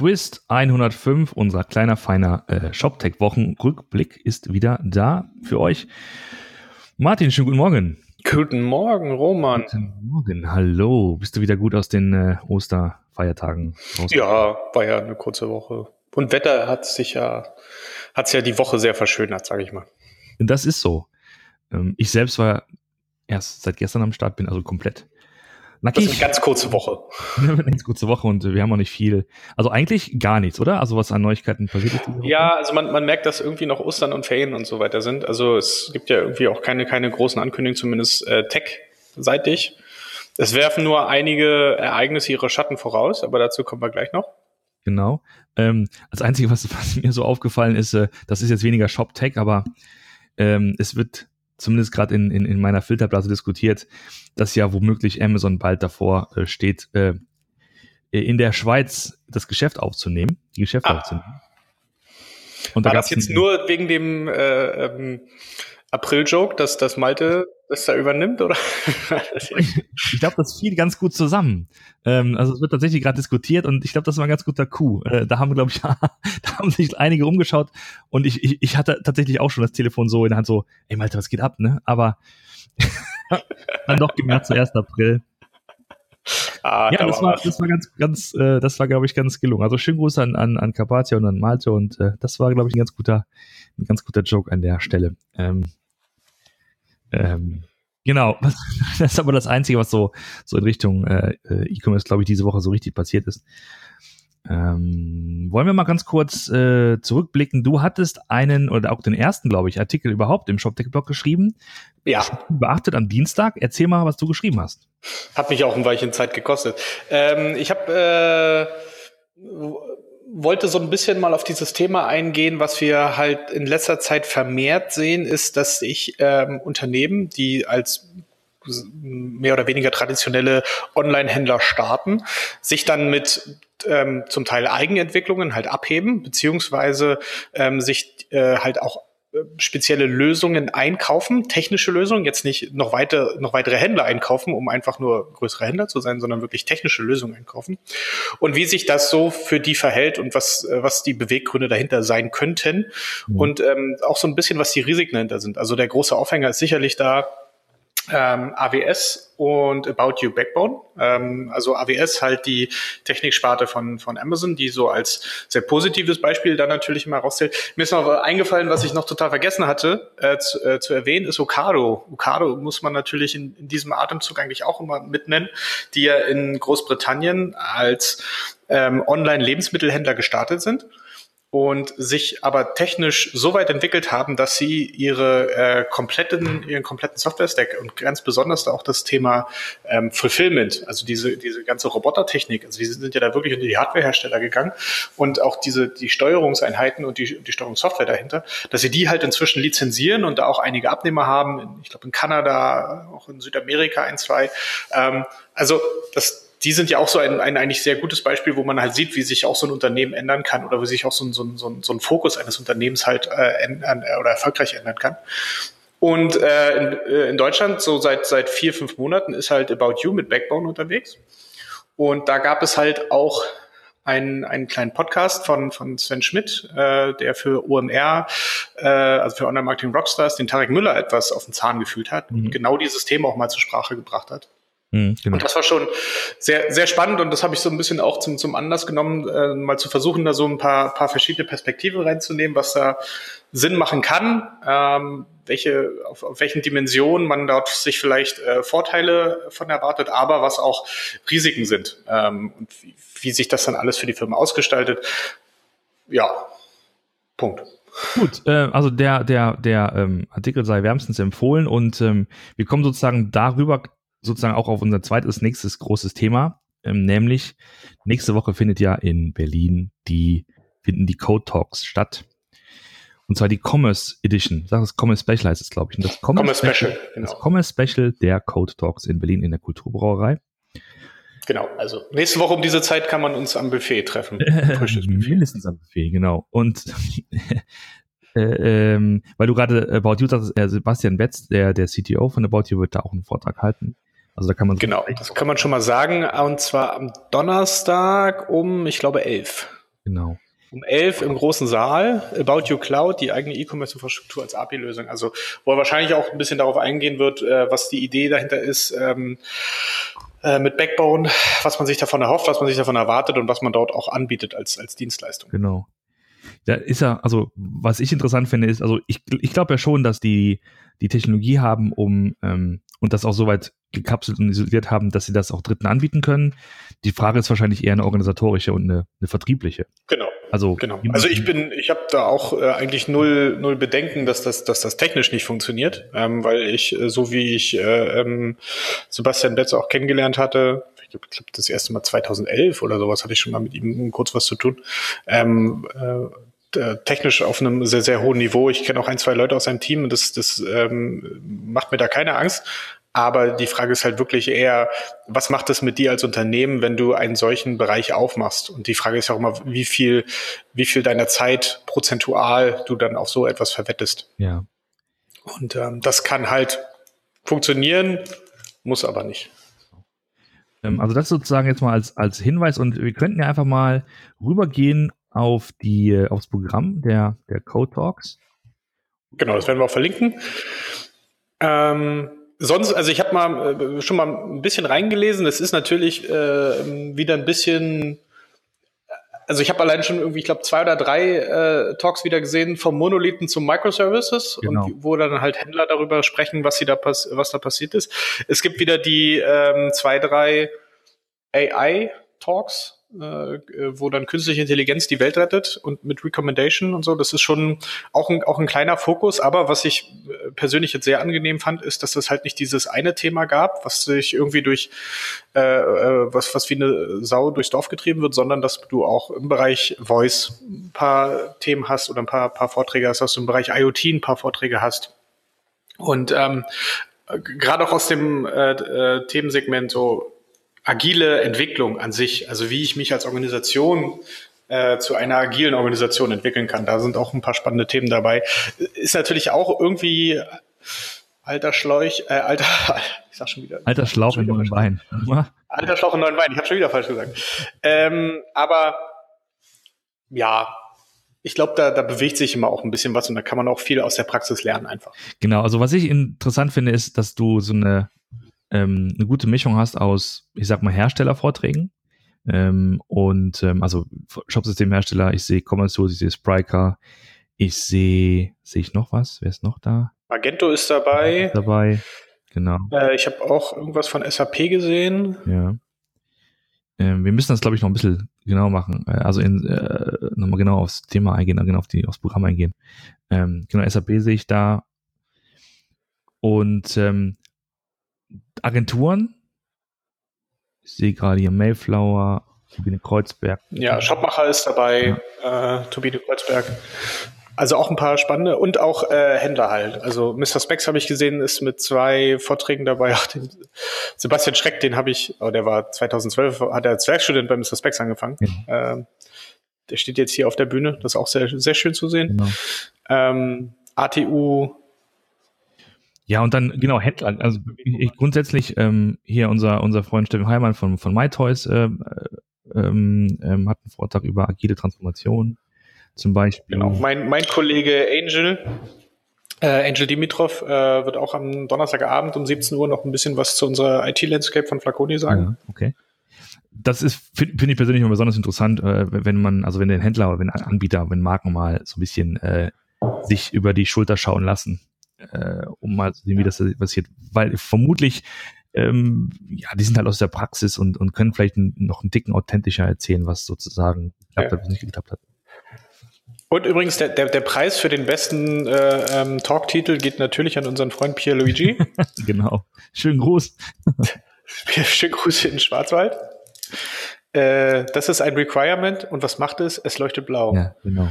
Twist 105, unser kleiner, feiner äh, ShopTech-Wochenrückblick ist wieder da für euch. Martin, schönen guten Morgen. Guten Morgen, Roman. Guten Morgen, hallo. Bist du wieder gut aus den äh, Osterfeiertagen raus? Ja, war ja eine kurze Woche. Und Wetter hat sich ja, hat's ja die Woche sehr verschönert, sage ich mal. Das ist so. Ähm, ich selbst war erst seit gestern am Start, bin also komplett Nackig. Das ist eine ganz kurze Woche. eine ganz kurze Woche und wir haben auch nicht viel. Also eigentlich gar nichts, oder? Also was an Neuigkeiten passiert ist. Ja, also man, man merkt, dass irgendwie noch Ostern und Ferien und so weiter sind. Also es gibt ja irgendwie auch keine, keine großen Ankündigungen, zumindest äh, tech-seitig. Es werfen nur einige Ereignisse ihre Schatten voraus, aber dazu kommen wir gleich noch. Genau. Ähm, das Einzige, was, was mir so aufgefallen ist, äh, das ist jetzt weniger Shop-Tech, aber ähm, es wird zumindest gerade in, in, in meiner Filterblase diskutiert, dass ja womöglich Amazon bald davor äh, steht, äh, in der Schweiz das Geschäft aufzunehmen, die Geschäfte ah. aufzunehmen. Und War da das jetzt nur wegen dem äh, ähm, April-Joke, dass das Malte das da übernimmt, oder? ich glaube, das fiel ganz gut zusammen. Ähm, also es wird tatsächlich gerade diskutiert und ich glaube, das war ein ganz guter Coup. Äh, da haben, glaube ich, da haben sich einige umgeschaut und ich, ich, ich hatte tatsächlich auch schon das Telefon so in der Hand so, ey Malte, was geht ab, ne? Aber dann doch gemerkt zu 1. April. Ah, ja, das war, das war ganz, ganz, äh, das war, glaube ich, ganz gelungen. Also schönen Gruß an, an, an Carpathia und an Malte und äh, das war, glaube ich, ein ganz guter, ein ganz guter Joke an der Stelle. Ähm, ähm, genau, das ist aber das Einzige, was so, so in Richtung äh, äh, E-Commerce, glaube ich, diese Woche so richtig passiert ist. Ähm, wollen wir mal ganz kurz äh, zurückblicken. Du hattest einen oder auch den ersten, glaube ich, Artikel überhaupt im ShopTech-Blog geschrieben. Ja. Beachtet am Dienstag. Erzähl mal, was du geschrieben hast. Hat mich auch ein Weilchen Zeit gekostet. Ähm, ich habe äh, wollte so ein bisschen mal auf dieses Thema eingehen, was wir halt in letzter Zeit vermehrt sehen, ist, dass sich ähm, Unternehmen, die als mehr oder weniger traditionelle Online-Händler starten, sich dann mit ähm, zum Teil Eigenentwicklungen halt abheben, beziehungsweise ähm, sich äh, halt auch spezielle Lösungen einkaufen, technische Lösungen, jetzt nicht noch weiter, noch weitere Händler einkaufen, um einfach nur größere Händler zu sein, sondern wirklich technische Lösungen einkaufen. Und wie sich das so für die verhält und was, was die Beweggründe dahinter sein könnten mhm. und ähm, auch so ein bisschen, was die Risiken dahinter sind. Also der große Aufhänger ist sicherlich da, ähm, AWS und About You Backbone. Ähm, also AWS halt die Techniksparte von, von Amazon, die so als sehr positives Beispiel da natürlich immer rauszählt. Mir ist noch eingefallen, was ich noch total vergessen hatte äh, zu, äh, zu erwähnen, ist Ocado. Ocado muss man natürlich in, in diesem Atemzug eigentlich auch immer mitnennen, die ja in Großbritannien als ähm, Online-Lebensmittelhändler gestartet sind und sich aber technisch so weit entwickelt haben, dass sie ihre äh, kompletten, ihren kompletten Software-Stack und ganz besonders auch das Thema ähm, Fulfillment, also diese, diese ganze Robotertechnik, also die sind ja da wirklich unter die Hardwarehersteller gegangen und auch diese, die Steuerungseinheiten und die, die Steuerungssoftware dahinter, dass sie die halt inzwischen lizenzieren und da auch einige Abnehmer haben, ich glaube in Kanada, auch in Südamerika ein, zwei. Ähm, also das die sind ja auch so ein, ein eigentlich sehr gutes Beispiel, wo man halt sieht, wie sich auch so ein Unternehmen ändern kann oder wie sich auch so ein, so ein, so ein, so ein Fokus eines Unternehmens halt äh, ändern, äh, oder erfolgreich ändern kann. Und äh, in, äh, in Deutschland, so seit, seit vier, fünf Monaten, ist halt About You mit Backbone unterwegs. Und da gab es halt auch einen, einen kleinen Podcast von, von Sven Schmidt, äh, der für OMR, äh, also für Online Marketing Rockstars, den Tarek Müller etwas auf den Zahn gefühlt hat mhm. und genau dieses Thema auch mal zur Sprache gebracht hat. Mhm, genau. Und das war schon sehr, sehr spannend und das habe ich so ein bisschen auch zum, zum Anlass genommen, äh, mal zu versuchen, da so ein paar, paar verschiedene Perspektiven reinzunehmen, was da Sinn machen kann, ähm, welche, auf, auf welchen Dimensionen man dort sich vielleicht äh, Vorteile von erwartet, aber was auch Risiken sind ähm, und wie, wie sich das dann alles für die Firma ausgestaltet. Ja, Punkt. Gut, äh, also der, der, der ähm, Artikel sei wärmstens empfohlen und ähm, wir kommen sozusagen darüber sozusagen auch auf unser zweites, nächstes großes Thema, ähm, nämlich nächste Woche findet ja in Berlin die, finden die Code Talks statt. Und zwar die Commerce Edition. Sag das Commerce Special heißt es, glaube ich. Und das Commerce, Commerce Special, Special genau. Das Commerce Special der Code Talks in Berlin in der Kulturbrauerei. Genau, also nächste Woche um diese Zeit kann man uns am Buffet treffen. Mindestens am Buffet, genau. Und äh, ähm, weil du gerade About You sagst, äh, Sebastian Betz, der, der CTO von About You, wird da auch einen Vortrag halten. Also da kann man genau, das kann man schon mal sagen. Und zwar am Donnerstag um, ich glaube, elf. Genau. Um elf im großen Saal, About You Cloud, die eigene E-Commerce-Infrastruktur als API-Lösung. Also, wo er wahrscheinlich auch ein bisschen darauf eingehen wird, äh, was die Idee dahinter ist, ähm, äh, mit Backbone, was man sich davon erhofft, was man sich davon erwartet und was man dort auch anbietet als, als Dienstleistung. Genau. Da ist ja, also was ich interessant finde, ist, also ich, ich glaube ja schon, dass die die Technologie haben, um ähm, und das auch soweit gekapselt und isoliert haben, dass sie das auch Dritten anbieten können. Die Frage ist wahrscheinlich eher eine organisatorische und eine, eine vertriebliche. Genau. Also, genau. Also ich bin, ich habe da auch äh, eigentlich null, null Bedenken, dass das, dass das technisch nicht funktioniert, ähm, weil ich, äh, so wie ich äh, ähm, Sebastian Betz auch kennengelernt hatte, ich glaube, das erste Mal 2011 oder sowas hatte ich schon mal mit ihm kurz was zu tun. Ähm, äh, technisch auf einem sehr, sehr hohen Niveau. Ich kenne auch ein, zwei Leute aus seinem Team und das, das ähm, macht mir da keine Angst. Aber die Frage ist halt wirklich eher, was macht es mit dir als Unternehmen, wenn du einen solchen Bereich aufmachst? Und die Frage ist ja auch immer, wie viel, wie viel deiner Zeit prozentual du dann auf so etwas verwettest. Ja. Und ähm, das kann halt funktionieren, muss aber nicht. Ähm, also das sozusagen jetzt mal als, als Hinweis und wir könnten ja einfach mal rübergehen auf die, äh, aufs Programm der, der Code Talks. Genau, das werden wir auch verlinken. Ähm, sonst, also ich habe mal äh, schon mal ein bisschen reingelesen. Es ist natürlich äh, wieder ein bisschen. Also ich habe allein schon irgendwie, ich glaube, zwei oder drei äh, Talks wieder gesehen vom Monolithen zum Microservices genau. und wo dann halt Händler darüber sprechen, was sie da pass was da passiert ist. Es gibt wieder die ähm, zwei, drei AI Talks, äh, wo dann künstliche Intelligenz die Welt rettet und mit Recommendation und so. Das ist schon auch ein, auch ein kleiner Fokus. Aber was ich äh, persönlich jetzt sehr angenehm fand, ist, dass es halt nicht dieses eine Thema gab, was sich irgendwie durch äh, äh, was, was wie eine Sau durchs Dorf getrieben wird, sondern dass du auch im Bereich Voice ein paar Themen hast oder ein paar, paar Vorträge hast, dass du im Bereich IoT ein paar Vorträge hast. Und ähm, gerade auch aus dem äh, äh, Themensegment so agile Entwicklung an sich, also wie ich mich als Organisation äh, zu einer agilen Organisation entwickeln kann. Da sind auch ein paar spannende Themen dabei. Ist natürlich auch irgendwie alter Schläuch, äh, alter, ich sag schon wieder. Alter Schlauch in neuen Wein. Alter Schlauch in neuen Wein, ich habe schon wieder falsch gesagt. Ähm, aber ja, ich glaube, da, da bewegt sich immer auch ein bisschen was und da kann man auch viel aus der Praxis lernen einfach. Genau, also was ich interessant finde, ist, dass du so eine ähm, eine gute Mischung hast aus, ich sag mal, Herstellervorträgen. Ähm, und ähm, also Shopsystemhersteller, ich sehe Commerce ich sehe Spryker, ich sehe, sehe ich noch was? Wer ist noch da? Magento ist dabei. Ist dabei, genau. Äh, ich habe auch irgendwas von SAP gesehen. Ja. Ähm, wir müssen das, glaube ich, noch ein bisschen genau machen. Äh, also in, äh, nochmal genau aufs Thema eingehen, genau auf die, aufs Programm eingehen. Ähm, genau, SAP sehe ich da. Und ähm, Agenturen. Ich sehe gerade hier Mayflower, Turbine Kreuzberg. Ja, Shopmacher ist dabei, ja. äh, Turbine Kreuzberg. Also auch ein paar spannende und auch äh, Händler halt. Also Mr. Specs habe ich gesehen, ist mit zwei Vorträgen dabei. Ach, den Sebastian Schreck, den habe ich, oh, der war 2012, hat er als Werkstudent bei Mr. Specs angefangen. Ja. Ähm, der steht jetzt hier auf der Bühne. Das ist auch sehr, sehr schön zu sehen. Genau. Ähm, ATU ja, und dann, genau, Händler. Also ich, grundsätzlich ähm, hier unser, unser Freund Steffen Heimann von, von MyToys äh, ähm, ähm, hat einen Vortrag über agile Transformation zum Beispiel. Genau, mein, mein Kollege Angel, äh, Angel Dimitrov, äh, wird auch am Donnerstagabend um 17 Uhr noch ein bisschen was zu unserer IT-Landscape von Flaconi sagen. Ja, okay. Das ist, finde find ich persönlich immer besonders interessant, äh, wenn man, also wenn der Händler oder wenn Anbieter, wenn Marken mal so ein bisschen äh, sich über die Schulter schauen lassen äh, um mal zu sehen, wie das passiert. Weil vermutlich, ähm, ja, die sind halt aus der Praxis und, und können vielleicht noch einen Dicken authentischer erzählen, was sozusagen geklappt ja. hat, was nicht geklappt hat. Und übrigens, der, der, der Preis für den besten äh, ähm, Talk-Titel geht natürlich an unseren Freund Pierre Luigi. genau. Schönen Gruß. Schönen Gruß in den Schwarzwald. Äh, das ist ein Requirement und was macht es? Es leuchtet blau. Ja, genau.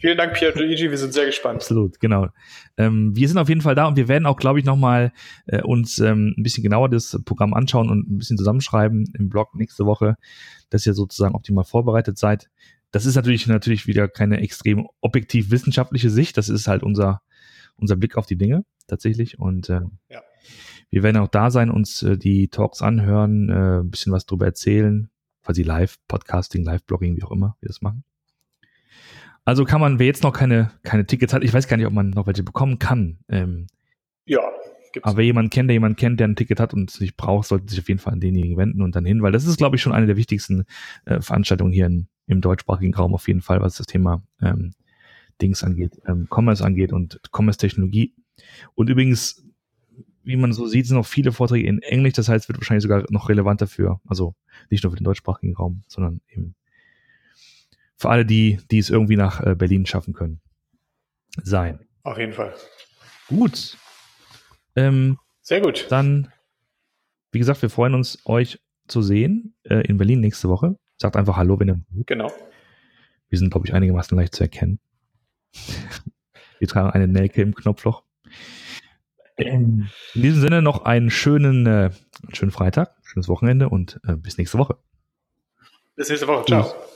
Vielen Dank, Pierre Luigi, wir sind sehr gespannt. Absolut, genau. Ähm, wir sind auf jeden Fall da und wir werden auch, glaube ich, nochmal äh, uns ähm, ein bisschen genauer das Programm anschauen und ein bisschen zusammenschreiben im Blog nächste Woche, dass ihr sozusagen optimal vorbereitet seid. Das ist natürlich natürlich wieder keine extrem objektiv wissenschaftliche Sicht, das ist halt unser, unser Blick auf die Dinge tatsächlich und äh, ja. wir werden auch da sein, uns äh, die Talks anhören, äh, ein bisschen was drüber erzählen, quasi live, Podcasting, Live-Blogging, wie auch immer wir das machen. Also kann man, wer jetzt noch keine, keine Tickets hat, ich weiß gar nicht, ob man noch welche bekommen kann. Ähm, ja, gibt's. Aber wer jemanden kennt, der jemanden kennt, der ein Ticket hat und es nicht braucht, sollte sich auf jeden Fall an denjenigen wenden und dann hin, weil das ist, glaube ich, schon eine der wichtigsten äh, Veranstaltungen hier in, im deutschsprachigen Raum auf jeden Fall, was das Thema ähm, Dings angeht, ähm, Commerce angeht und Commerce-Technologie. Und übrigens, wie man so sieht, sind auch viele Vorträge in Englisch, das heißt, wird wahrscheinlich sogar noch relevanter für, also nicht nur für den deutschsprachigen Raum, sondern eben für alle, die, die es irgendwie nach äh, Berlin schaffen können, sein. Auf jeden Fall. Gut. Ähm, Sehr gut. Dann, wie gesagt, wir freuen uns, euch zu sehen äh, in Berlin nächste Woche. Sagt einfach Hallo, wenn ihr. Genau. Wir sind, glaube ich, einigermaßen leicht zu erkennen. Wir tragen eine Nelke im Knopfloch. Ähm, in diesem Sinne noch einen schönen, äh, schönen Freitag, schönes Wochenende und äh, bis nächste Woche. Bis nächste Woche. Ciao. Tschüss.